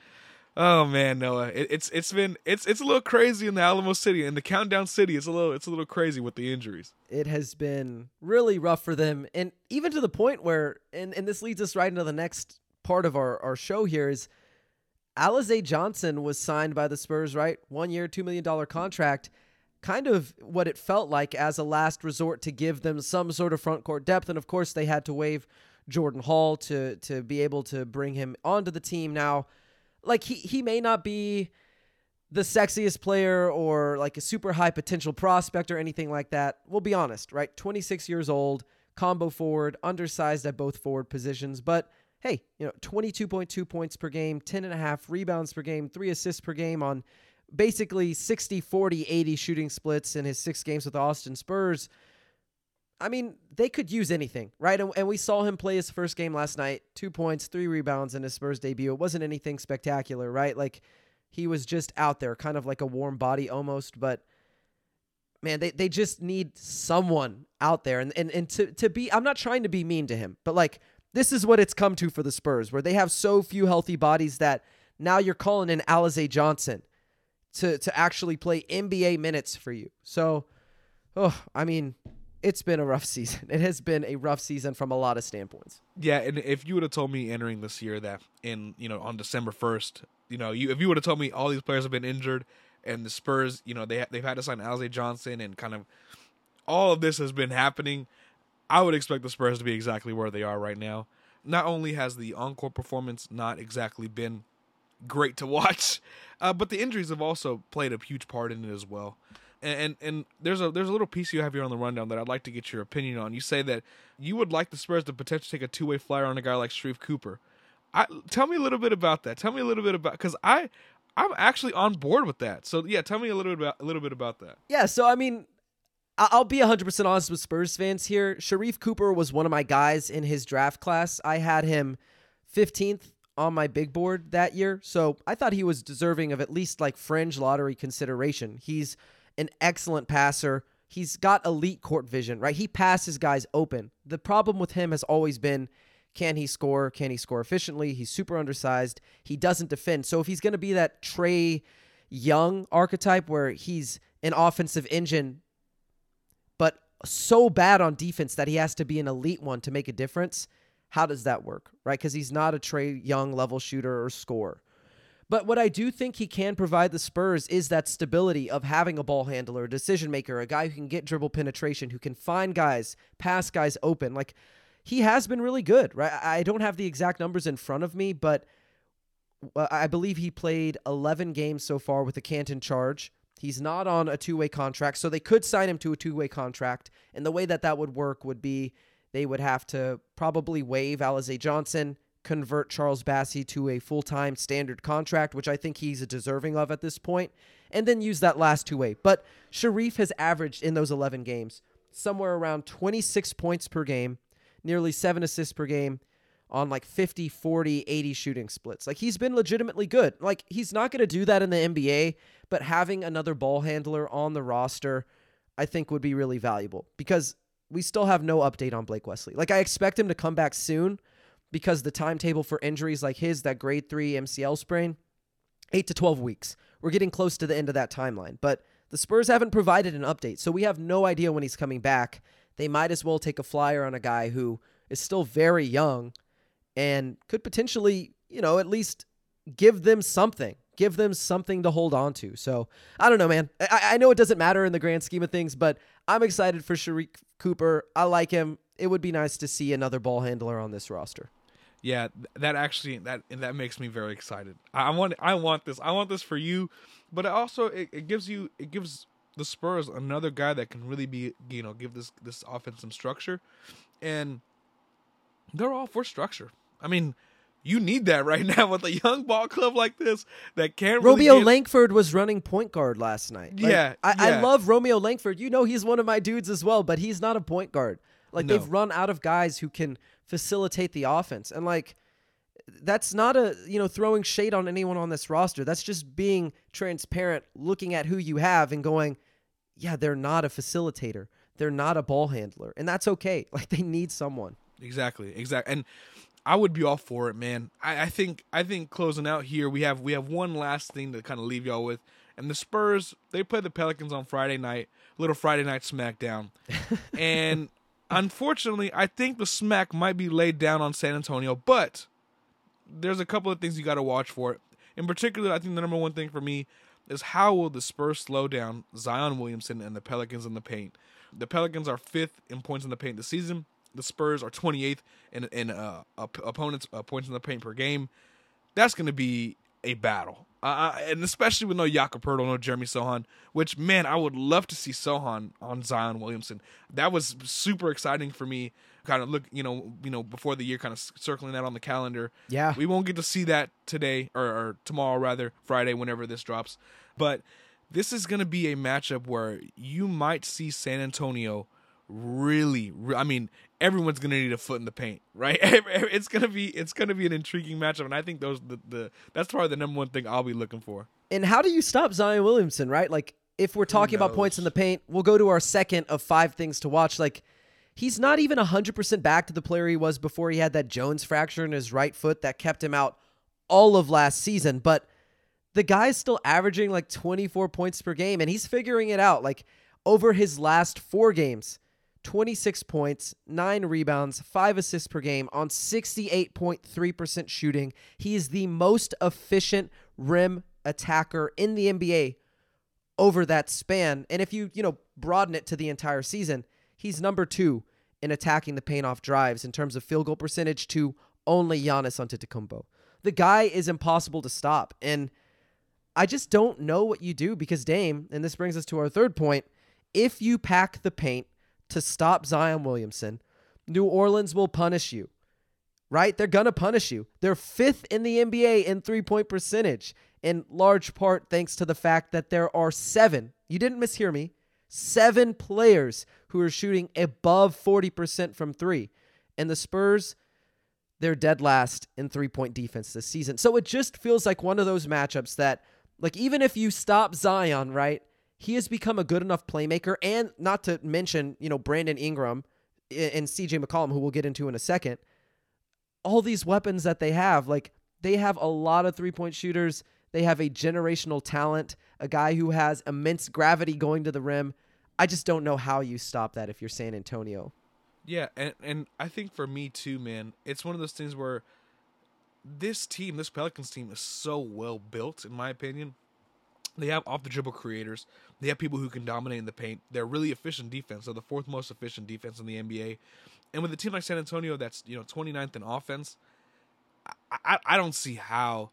Oh man, Noah, it, it's it's been it's it's a little crazy in the Alamo City and the Countdown City. It's a little it's a little crazy with the injuries. It has been really rough for them, and even to the point where, and and this leads us right into the next part of our our show here is. Alize Johnson was signed by the Spurs, right? One year, $2 million contract. Kind of what it felt like as a last resort to give them some sort of front court depth. And of course, they had to waive Jordan Hall to, to be able to bring him onto the team. Now, like, he, he may not be the sexiest player or like a super high potential prospect or anything like that. We'll be honest, right? 26 years old, combo forward, undersized at both forward positions, but hey, you know, 22.2 points per game, 10 and a half rebounds per game, three assists per game on basically 60, 40, 80 shooting splits in his six games with the Austin Spurs. I mean, they could use anything, right? And, and we saw him play his first game last night two points, three rebounds in his Spurs debut. It wasn't anything spectacular, right? Like he was just out there, kind of like a warm body almost, but man, they, they just need someone out there. And, and, and to, to be, I'm not trying to be mean to him, but like this is what it's come to for the Spurs, where they have so few healthy bodies that now you're calling in Alize Johnson to to actually play NBA minutes for you. So, oh, I mean, it's been a rough season. It has been a rough season from a lot of standpoints. Yeah, and if you would have told me entering this year that in you know on December first, you know, you if you would have told me all these players have been injured and the Spurs, you know, they they've had to sign Alize Johnson and kind of all of this has been happening I would expect the Spurs to be exactly where they are right now. Not only has the encore performance not exactly been great to watch, uh, but the injuries have also played a huge part in it as well. And, and, there's a there's a little piece you have here on the rundown that I'd like to get your opinion on. You say that you would like the Spurs to potentially take a two way flyer on a guy like Sharife Cooper. I tell me a little bit about that. Tell me a little bit about because I I'm actually on board with that. So yeah, tell me a little bit about a little bit about that. Yeah, so I mean, I'll be 100% honest with Spurs fans here. Sharife Cooper was one of my guys in his draft class. I had him 15th on my big board that year. So I thought he was deserving of at least like fringe lottery consideration. He's an excellent passer. He's got elite court vision, right? He passes guys open. The problem with him has always been can he score? Can he score efficiently? He's super undersized. He doesn't defend. So if he's going to be that Trae Young archetype where he's an offensive engine but so bad on defense that he has to be an elite one to make a difference. How does that work, right? Because he's not a Trae Young level shooter or scorer. But what I do think he can provide the Spurs is that stability of having a ball handler, a decision maker, a guy who can get dribble penetration, who can find guys, pass guys open. Like he has been really good, right? I don't have the exact numbers in front of me, but uh, I believe he played 11 games so far with the Canton Charge. He's not on a two way contract, so they could sign him to a two way contract. And the way that that would work would be they would have to probably waive Alize Johnson, convert Charles Bassey to a full time standard contract, which I think he's deserving of at this point, and then use that last two way. But Sharife has averaged in those 11 games somewhere around 26 points per game, nearly seven assists per game, on like 50, 40, 80 shooting splits. Like he's been legitimately good. Like he's not going to do that in the NBA, but having another ball handler on the roster, I think would be really valuable because we still have no update on Blake Wesley. Like I expect him to come back soon because the timetable for injuries like his, that grade 3 MCL sprain, 8 to 12 weeks. We're getting close to the end of that timeline, but the Spurs haven't provided an update. So we have no idea when he's coming back. They might as well take a flyer on a guy who is still very young and could potentially, you know, at least give them something, give them something to hold on to. So I don't know, man. I, I know it doesn't matter in the grand scheme of things, but I'm excited for Sharife Cooper. I like him. It would be nice to see another ball handler on this roster. Yeah, that actually that that makes me very excited. I want I want this. I want this for you, but it also it, it gives you it gives the Spurs another guy that can really be you know give this this offense some structure, and they're all for structure. I mean, you need that right now with a young ball club like this that can't. Really Romeo get... Langford was running point guard last night. Like, yeah, I, yeah. I love Romeo Langford. You know, he's one of my dudes as well, but he's not a point guard. Like No. they've run out of guys who can facilitate the offense, and like that's not a you know throwing shade on anyone on this roster. That's just being transparent, looking at who you have and going, yeah, they're not a facilitator. They're not a ball handler, and that's okay. Like they need someone. Exactly, exactly. And I would be all for it, man. I, I think I think closing out here, we have we have one last thing to kind of leave y'all with, and the Spurs they play the Pelicans on Friday night, little Friday night SmackDown, and unfortunately, I think the smack might be laid down on San Antonio, but there's a couple of things you got to watch for. In particular, I think the number one thing for me is how will the Spurs slow down Zion Williamson and the Pelicans in the paint. The Pelicans are fifth in points in the paint this season. The Spurs are 28th in in uh, opponents uh, points in the paint per game. That's going to be a battle, uh, and especially with no Jakob Poeltl, no Jeremy Sochan, Which man, I would love to see Sochan on Zion Williamson. That was super exciting for me. Kind of look, you know, you know, before the year, kind of circling that on the calendar. Yeah, we won't get to see that today or, or tomorrow, rather Friday, whenever this drops. But this is going to be a matchup where you might see San Antonio really i mean everyone's gonna need a foot in the paint right? It's gonna be it's gonna be an intriguing matchup and i think those the, the that's probably the number one thing i'll be looking for. And how do you stop zion williamson right? Like if we're talking about points in the paint we'll go to our second of five things to watch. Like he's not even 100% back to the player he was before he had that jones fracture in his right foot that kept him out all of last season but the guy's still averaging like 24 points per game and he's figuring it out like over his last four games 26 points, 9 rebounds, 5 assists per game on 68.3% shooting. He is the most efficient rim attacker in the NBA over that span. And if you, you know, broaden it to the entire season, he's number 2 in attacking the paint off drives in terms of field goal percentage to only Giannis Antetokounmpo. The guy is impossible to stop and I just don't know what you do because Dame, and this brings us to our third point, if you pack the paint to stop Zion Williamson, New Orleans will punish you. Right? They're going to punish you. They're fifth in the NBA in three point percentage, in large part thanks to the fact that there are seven, you didn't mishear me, seven players who are shooting above 40% from three. And the Spurs, they're dead last in three point defense this season. So it just feels like one of those matchups that, like, even if you stop Zion, right? He has become a good enough playmaker, and not to mention, you know, Brandon Ingram and CJ McCollum, who we'll get into in a second. All these weapons that they have, like they have a lot of three point shooters. They have a generational talent, a guy who has immense gravity going to the rim. I just don't know how you stop that if you're San Antonio. Yeah, and and I think for me too, man, it's one of those things where this team, this Pelicans team, is so well built, in my opinion. They have off the dribble creators. They have people who can dominate in the paint. They're really efficient defense. They're the fourth most efficient defense in the NBA. And with a team like San Antonio that's, you know, 29th in offense, I, I, I don't see how.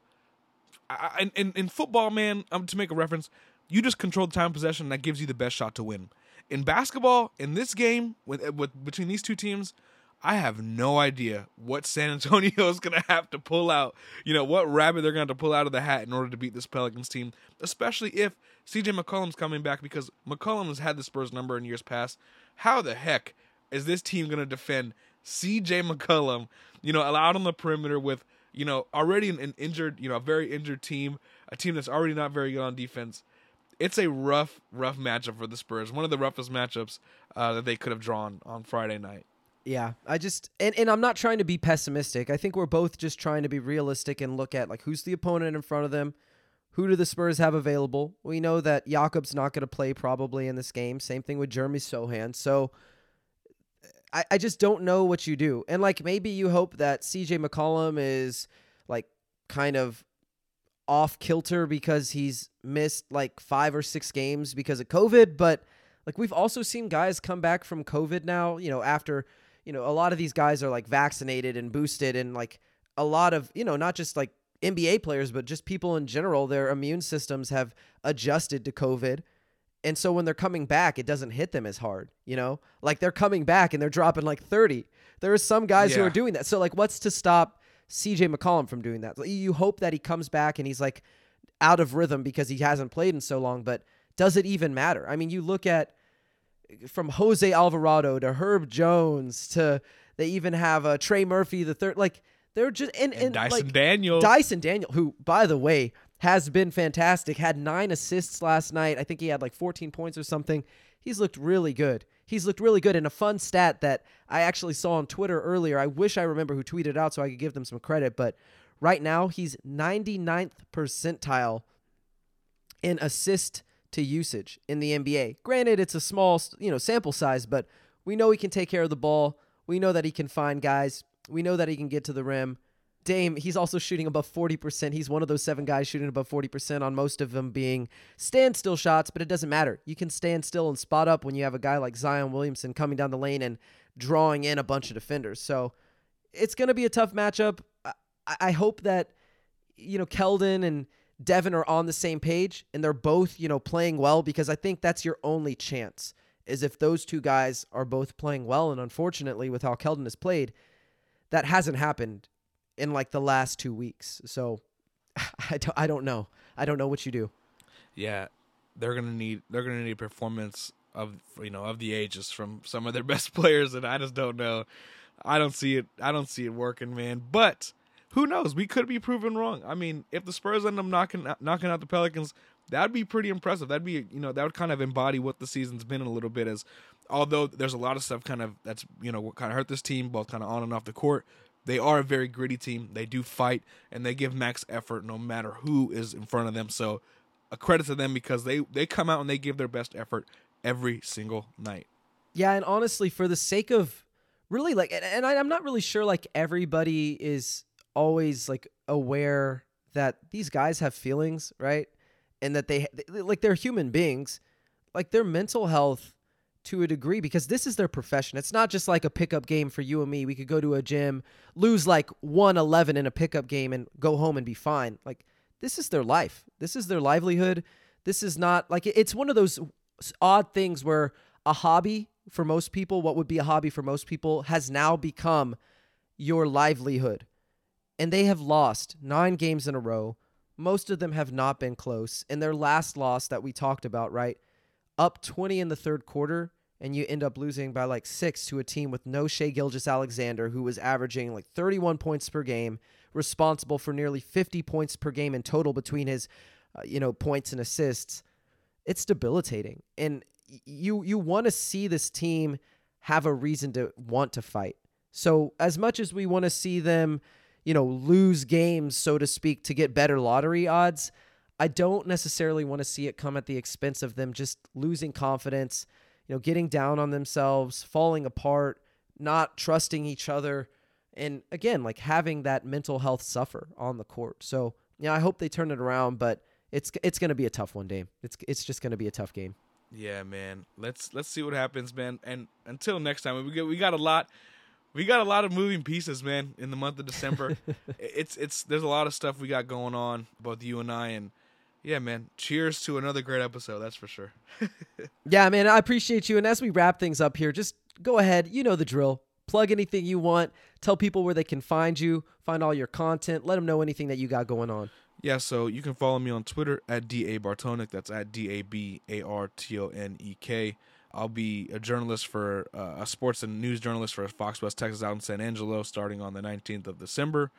I, in, in football, man, um, to make a reference, you just control the time possession and that gives you the best shot to win. In basketball, in this game, with, with between these two teams, I have no idea what San Antonio is going to have to pull out. You know, what rabbit they're going to have to pull out of the hat in order to beat this Pelicans team, especially if CJ McCollum's coming back because McCollum has had the Spurs number in years past. How the heck is this team going to defend CJ McCollum, you know, out on the perimeter with, you know, already an, an injured, you know, a very injured team, a team that's already not very good on defense? It's a rough, rough matchup for the Spurs. One of the roughest matchups uh, that they could have drawn on Friday night. Yeah, I just and, and I'm not trying to be pessimistic. I think we're both just trying to be realistic and look at like who's the opponent in front of them, who do the Spurs have available. We know that Jakob's not going to play probably in this game. Same thing with Jeremy Sochan. So I, I just don't know what you do. And like maybe you hope that CJ McCollum is like kind of off kilter because he's missed like five or six games because of COVID, but like we've also seen guys come back from COVID now, you know, after you know, a lot of these guys are like vaccinated and boosted, and like a lot of, you know, not just like NBA players, but just people in general, their immune systems have adjusted to COVID. And so when they're coming back, it doesn't hit them as hard, you know? Like they're coming back and they're dropping like 30. There are some guys yeah. who are doing that. So like what's to stop CJ McCollum from doing that? You hope that he comes back and he's like out of rhythm because he hasn't played in so long, but does it even matter? I mean, you look at from Jose Alvarado to Herb Jones to they even have a uh, Trey Murphy the third. Like they're just and, and, and Dyson like, Daniel, Dyson Daniel, who by the way has been fantastic. Had nine assists last night. I think he had like 14 points or something. He's looked really good. he's looked really good. And a fun stat that I actually saw on Twitter earlier, I wish I remember who tweeted out so I could give them some credit, but right now he's 99th percentile in assist to usage in the NBA. Granted, it's a small, you know, sample size, but we know he can take care of the ball. We know that he can find guys. We know that he can get to the rim. Dame, he's also shooting above 40%. He's one of those seven guys shooting above 40% on most of them being standstill shots, but it doesn't matter. You can stand still and spot up when you have a guy like Zion Williamson coming down the lane and drawing in a bunch of defenders. So it's going to be a tough matchup. I, I hope that, you know, Keldon and Devin are on the same page and they're both, you know, playing well because I think that's your only chance is if those two guys are both playing well. And unfortunately, with how Keldon has played, that hasn't happened in like the last two weeks. So I don't, I don't know. I don't know what you do. Yeah, they're gonna need they're gonna need performance of you know of the ages from some of their best players, and I just don't know. I don't see it. I don't see it working, man. But who knows? We could be proven wrong. I mean, if the Spurs end up knocking knocking out the Pelicans, that'd be pretty impressive. That'd be you know that would kind of embody what the season's been a little bit. As although there's a lot of stuff kind of that's you know what kind of hurt this team, both kind of on and off the court. They are a very gritty team. They do fight and they give max effort no matter who is in front of them. So a credit to them because they they come out and they give their best effort every single night. Yeah, and honestly, for the sake of really like, and I, I'm not really sure like everybody is always like aware that these guys have feelings, right? And that they like they're human beings. Like their mental health to a degree because this is their profession. It's not just like a pickup game for you and me. We could go to a gym, lose like 111 in a pickup game and go home and be fine. Like this is their life. This is their livelihood. This is not like it's one of those odd things where a hobby for most people, what would be a hobby for most people, has now become your livelihood. And they have lost nine games in a row. Most of them have not been close. And their last loss that we talked about, right? up 20 in the third quarter and you end up losing by like six to a team with no Shai Gilgeous-Alexander, who was averaging like 31 points per game, responsible for nearly 50 points per game in total between his, uh, you know, points and assists. It's debilitating, and you you want to see this team have a reason to want to fight. So as much as we want to see them, you know, lose games, so to speak, to get better lottery odds I don't necessarily want to see it come at the expense of them just losing confidence, you know, getting down on themselves, falling apart, not trusting each other, and again, like having that mental health suffer on the court. So, yeah, I hope they turn it around, but it's it's going to be a tough one, Dame. It's it's just going to be a tough game. Yeah, man. Let's let's see what happens, man. And until next time, we got we got a lot we got a lot of moving pieces, man, in the month of December. it's it's there's a lot of stuff we got going on, both you and I, and yeah, man. Cheers to another great episode. That's for sure. yeah, man. I appreciate you. And as we wrap things up here, just go ahead. You know the drill. Plug anything you want. Tell people where they can find you, find all your content. Let them know anything that you got going on. Yeah, so you can follow me on Twitter at DA Bartonek. That's at D A B A R T O N E K. I'll be a journalist for uh, a sports and news journalist for Fox West Texas out in San Angelo starting on the 19th of December.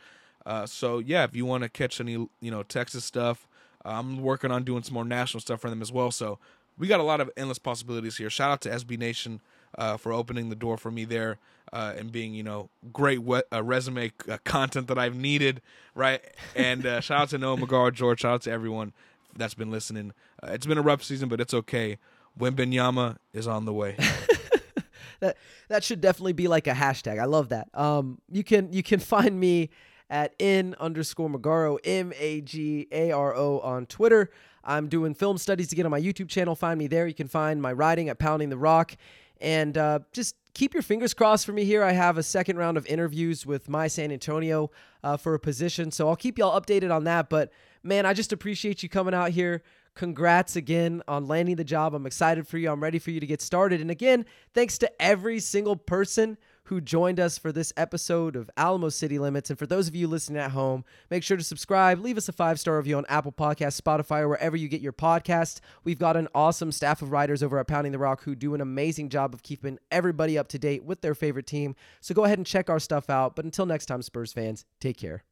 Uh, so yeah, if you want to catch any you know Texas stuff, I'm working on doing some more national stuff for them as well. So we got a lot of endless possibilities here. Shout out to SB Nation uh, for opening the door for me there uh, and being, you know, great we- uh, resume uh, content that I've needed, right? And uh, shout out to Noah McGarr, George. Shout out to everyone that's been listening. Uh, it's been a rough season, but it's okay. Wembanyama is on the way. that that should definitely be like a hashtag. I love that. Um, you can you can find me at in underscore Magaro, M A G A R O on Twitter. I'm doing film studies to get on my YouTube channel. Find me there. You can find my writing at Pounding the Rock. And uh, just keep your fingers crossed for me here. I have a second round of interviews with my San Antonio uh, for a position. So I'll keep y'all updated on that. But man, I just appreciate you coming out here. Congrats again on landing the job. I'm excited for you. I'm ready for you to get started. And again, thanks to every single person who joined us for this episode of Alamo City Limits. And for those of you listening at home, make sure to subscribe, leave us a five star review on Apple Podcasts, Spotify, or wherever you get your podcast. We've got an awesome staff of writers over at Pounding the Rock who do an amazing job of keeping everybody up to date with their favorite team. So go ahead and check our stuff out. But until next time, Spurs fans, take care.